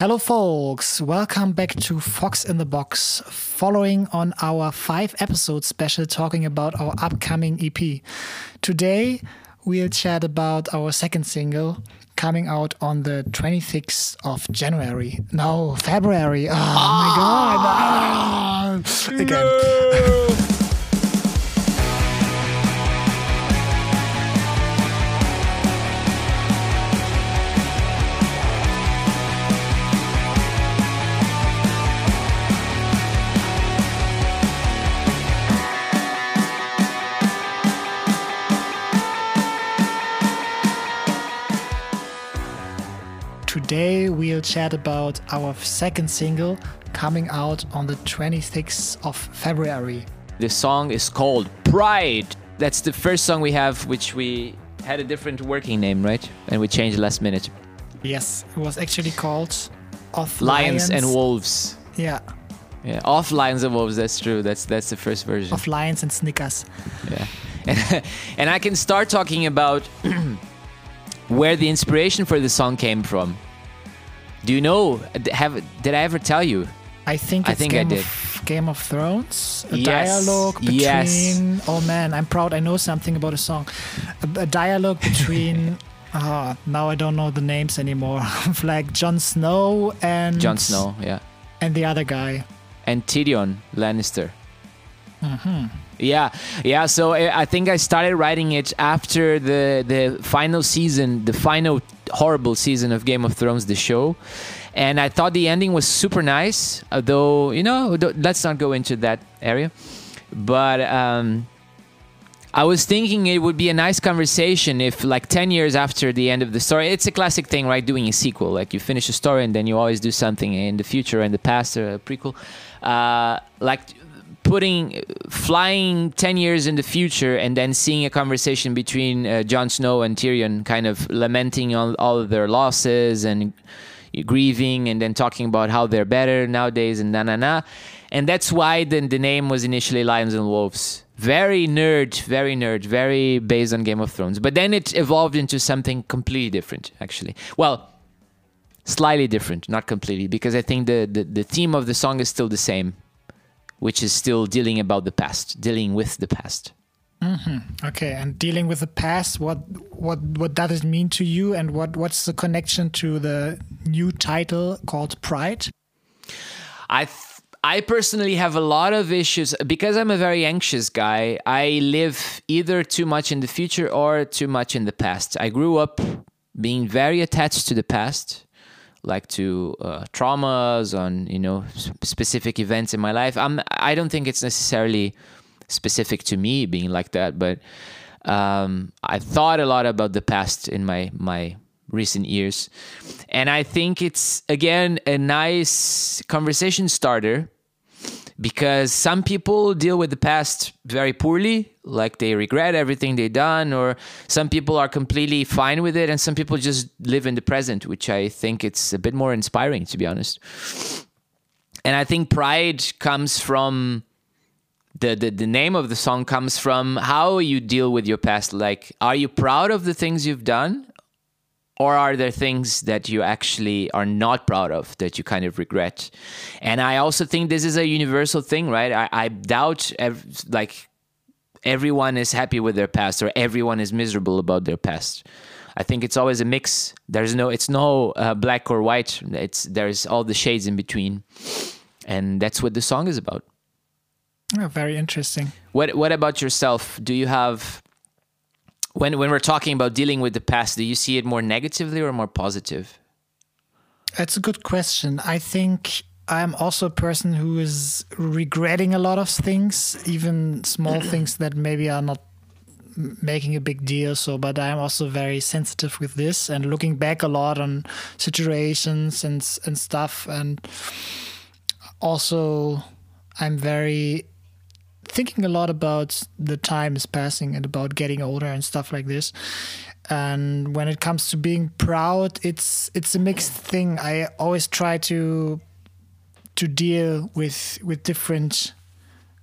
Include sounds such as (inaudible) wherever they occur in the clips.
Hello, folks. Welcome back to Fox in the Box, following on our five episode special talking about our upcoming EP. Today, we'll chat about our second single coming out on the 26th of January. No, February. Oh, my God. Ah. Again. We'll chat about our second single coming out on the 26th of February. The song is called Pride. That's the first song we have, which we had a different working name, right? And we changed last minute. Yes, it was actually called Of Lions, Lions, and Wolves. Yeah, Yeah, off Lions and Wolves. That's true. That's that's the first version. of Lions and Snickers. Yeah, (laughs) and, and I can start talking about (clears throat) where the inspiration for the song came from. Do you know? Have did I ever tell you? I think I think I did. Of, Game of Thrones. A Yes, dialogue between. yes. Oh man, I'm proud. I know something about a song. A, a dialogue (laughs) between. Ah, now I don't know the names anymore. (laughs) of like Jon Snow and Jon Snow, yeah, and the other guy. and Tyrion Lannister. Yeah, yeah. So I I think I started writing it after the the final season, the final horrible season of Game of Thrones, the show, and I thought the ending was super nice. Although you know, let's not go into that area. But um, I was thinking it would be a nice conversation if, like, 10 years after the end of the story, it's a classic thing, right? Doing a sequel. Like, you finish a story and then you always do something in the future and the past or a prequel. Uh, like, putting, flying 10 years in the future and then seeing a conversation between uh, Jon Snow and Tyrion, kind of lamenting all, all of their losses and grieving and then talking about how they're better nowadays and na na na. And that's why the, the name was initially Lions and Wolves. Very nerd, very nerd, very based on Game of Thrones. But then it evolved into something completely different, actually. Well, slightly different, not completely, because I think the, the, the theme of the song is still the same, which is still dealing about the past, dealing with the past. Mm-hmm. Okay, and dealing with the past, what what what does it mean to you, and what what's the connection to the new title called Pride? I th- I personally have a lot of issues because I'm a very anxious guy. I live either too much in the future or too much in the past. I grew up being very attached to the past, like to uh, traumas on you know specific events in my life. I'm I don't think it's necessarily specific to me being like that, but um, I thought a lot about the past in my my recent years, and I think it's again a nice conversation starter because some people deal with the past very poorly, like they regret everything they've done, or some people are completely fine with it, and some people just live in the present, which I think it's a bit more inspiring, to be honest. And I think pride comes from the, the the name of the song comes from how you deal with your past. Like, are you proud of the things you've done, or are there things that you actually are not proud of that you kind of regret? And I also think this is a universal thing, right? I, I doubt ev- like everyone is happy with their past or everyone is miserable about their past. I think it's always a mix. There's no, it's no uh, black or white. It's there's all the shades in between, and that's what the song is about. Oh, very interesting. What What about yourself? Do you have when when we're talking about dealing with the past? Do you see it more negatively or more positive? That's a good question. I think I'm also a person who is regretting a lot of things, even small (clears throat) things that maybe are not making a big deal. So, but I'm also very sensitive with this and looking back a lot on situations and and stuff. And also, I'm very thinking a lot about the time is passing and about getting older and stuff like this. And when it comes to being proud it's it's a mixed thing. I always try to to deal with with different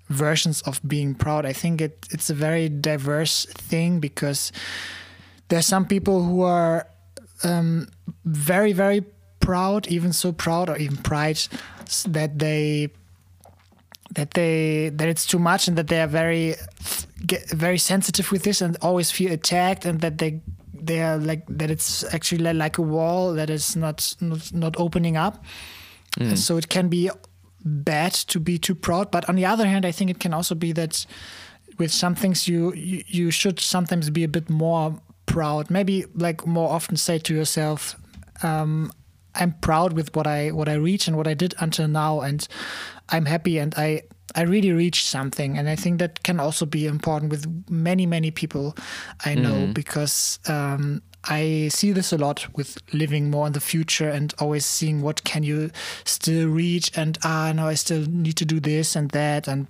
versions of being proud. I think it it's a very diverse thing because there's some people who are um, very very proud, even so proud, or even pride that they that they that it's too much and that they are very get very sensitive with this and always feel attacked and that they they are like that it's actually like a wall that is not not, not opening up mm. so it can be bad to be too proud but on the other hand i think it can also be that with some things you you, you should sometimes be a bit more proud maybe like more often say to yourself um, i'm proud with what i what i reach and what i did until now and i'm happy and i I really reached something, and I think that can also be important with many, many people I know mm. because um, I see this a lot with living more in the future and always seeing what can you still reach, and ah, no, I still need to do this and that, and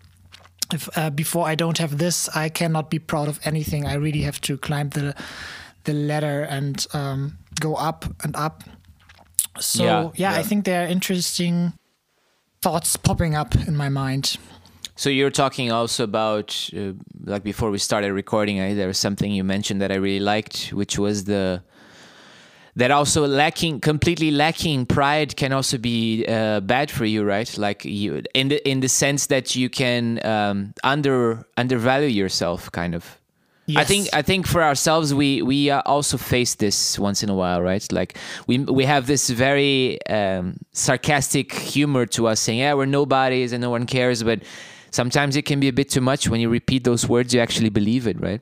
if uh, before I don't have this, I cannot be proud of anything. I really have to climb the the ladder and um, go up and up. So yeah, yeah, yeah, I think there are interesting thoughts popping up in my mind. So you're talking also about uh, like before we started recording, I, there was something you mentioned that I really liked, which was the that also lacking completely lacking pride can also be uh, bad for you right? Like you in the in the sense that you can um, under undervalue yourself kind of Yes. I think I think for ourselves we we uh, also face this once in a while, right? Like we we have this very um, sarcastic humor to us, saying, "Yeah, we're nobodies and no one cares." But sometimes it can be a bit too much when you repeat those words. You actually believe it, right?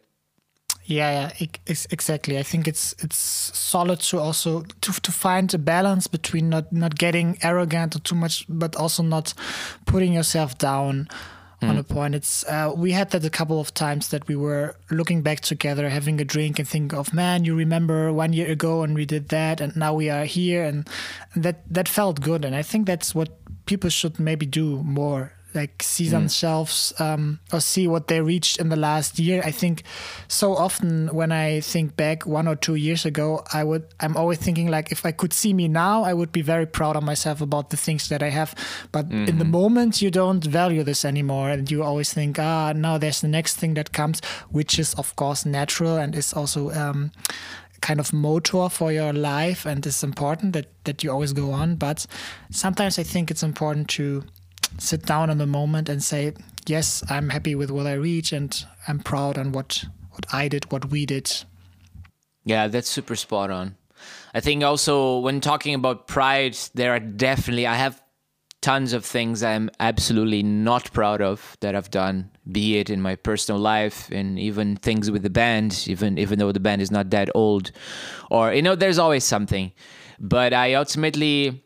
Yeah, yeah, exactly. I think it's it's solid to also to to find a balance between not not getting arrogant or too much, but also not putting yourself down mm. on a point. It's uh, we had that a couple of times that we were looking back together, having a drink, and think of man, you remember one year ago and we did that, and now we are here, and, and that that felt good. And I think that's what people should maybe do more like see mm. themselves um, or see what they reached in the last year. I think so often when I think back one or two years ago, I would I'm always thinking like if I could see me now, I would be very proud of myself about the things that I have. But mm-hmm. in the mm-hmm. moment, you don't value this anymore, and you always think, ah, now there's the next thing that comes, which is of course natural and is also. Um, kind of motor for your life and it's important that that you always go on but sometimes i think it's important to sit down in the moment and say, yes, I'm happy with what I reach and I'm proud on what what I did, what we did. Yeah, that's super spot on. I think also when talking about pride, there are definitely I have tons of things I'm absolutely not proud of that I've done, be it in my personal life and even things with the band, even even though the band is not that old. Or you know, there's always something. But I ultimately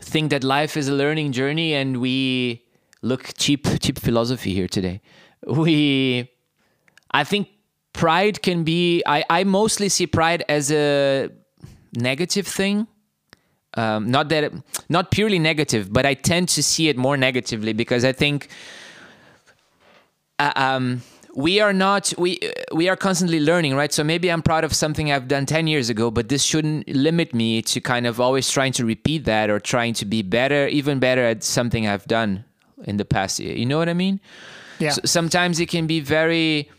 think that life is a learning journey and we look cheap cheap philosophy here today. We i think pride can be i, I mostly see pride as a negative thing. Um, not that not purely negative but i tend to see it more negatively because i think uh, um, we are not we we are constantly learning right? So maybe i'm proud of something i've done 10 years ago but this shouldn't limit me to kind of always trying to repeat that or trying to be better even better at something i've done in the past year. You know what i mean? Yeah. So sometimes it can be very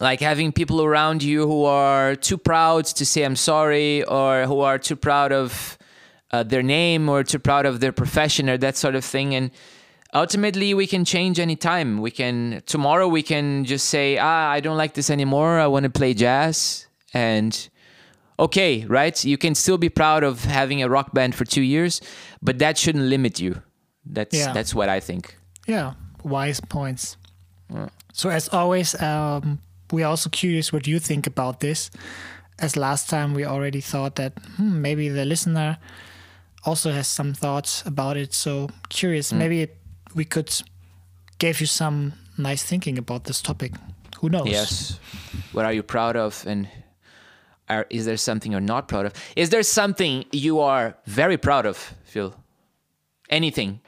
like having people around you who are too proud to say i'm sorry or who are too proud of uh, their name or too proud of their profession or that sort of thing. And ultimately we can change anytime we can tomorrow we can just say ah i don't like this anymore. I want to play jazz. And okay right? You can still be proud of having a rock band for two years but that shouldn't limit you. That's yeah. that's what i think. Yeah wise points. Yeah. so as always um, we're also curious what you think about this. As last time we already thought that hmm, maybe the listener also has some thoughts about it. So curious mm. maybe it we could give you some nice thinking about this topic. Who knows? Yes. What are you proud of, and are, is there something you're not proud of? Is there something you are very proud of, Phil? Anything?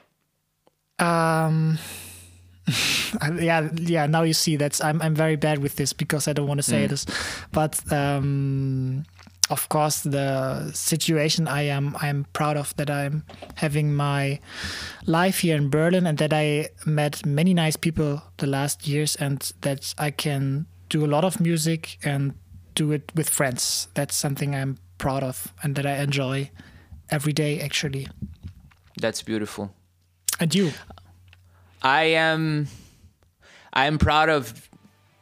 Um. (laughs) yeah, yeah. Now you see that I'm I'm very bad with this because I don't want to say mm. this, but um, of course the situation I am I'm proud of that I'm having my life here in Berlin and that I met many nice people the last years and that I can do a lot of music and do it with friends. That's something I'm proud of and that I enjoy every day, actually. That's beautiful. And you? I am. I am proud of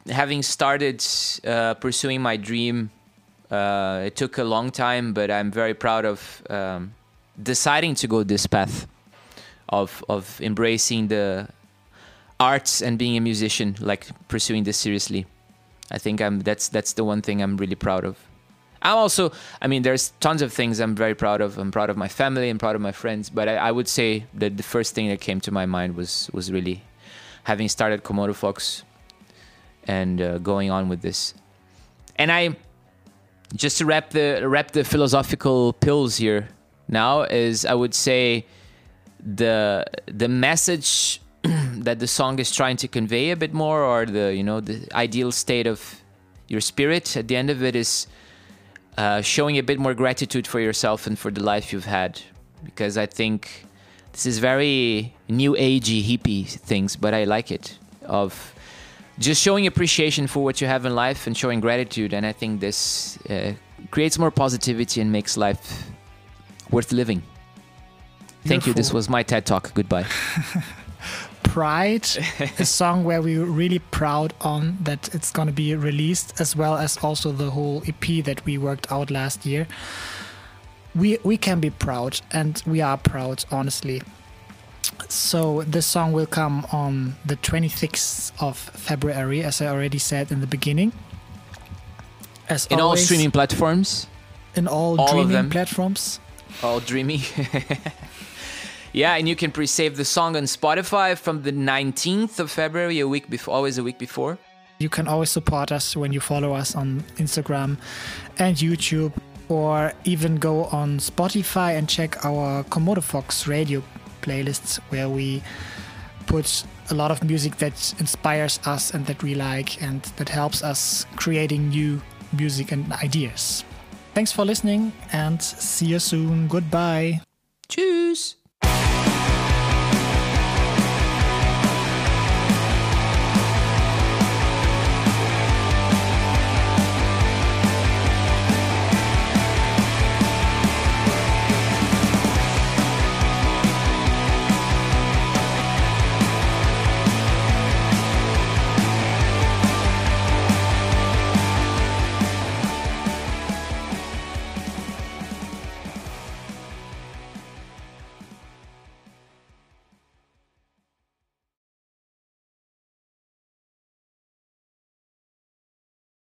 having started uh, pursuing my dream. Uh, it took a long time, but I'm very proud of um, deciding to go this path of of embracing the arts and being a musician, like pursuing this seriously. I think I'm that's that's the one thing I'm really proud of. I'm also, I mean, there's tons of things I'm very proud of. I'm proud of my family. I'm proud of my friends. But I, I would say that the first thing that came to my mind was was really having started Komodo Fox and uh, going on with this. And I just to wrap the wrap the philosophical pills here now is I would say the the message (clears throat) that the song is trying to convey a bit more or the you know the ideal state of your spirit at the end of it is uh, showing a bit more gratitude for yourself and for the life you've had. Because I think this is very new agey hippie things but I like it of just showing appreciation for what you have in life and showing gratitude and I think this uh, creates more positivity and makes life worth living. Thank you. This was my TED Talk. Goodbye. (laughs) Pride, a song where we're really proud on that it's going to be released, as well as also the whole EP that we worked out last year. We we can be proud, and we are proud, honestly. So this song will come on the 26th of February, as I already said in the beginning. As in always, all streaming platforms. In all, all streaming platforms. All dreamy. (laughs) yeah, and you can pre-save the song on Spotify from the 19th of February, a week before, always a week before. You can always support us when you follow us on Instagram and YouTube, or even go on Spotify and check our Komodo Fox radio playlists where we put a lot of music that inspires us and that we like and that helps us creating new music and ideas. Thanks for listening and see you soon. Goodbye. Tschüss.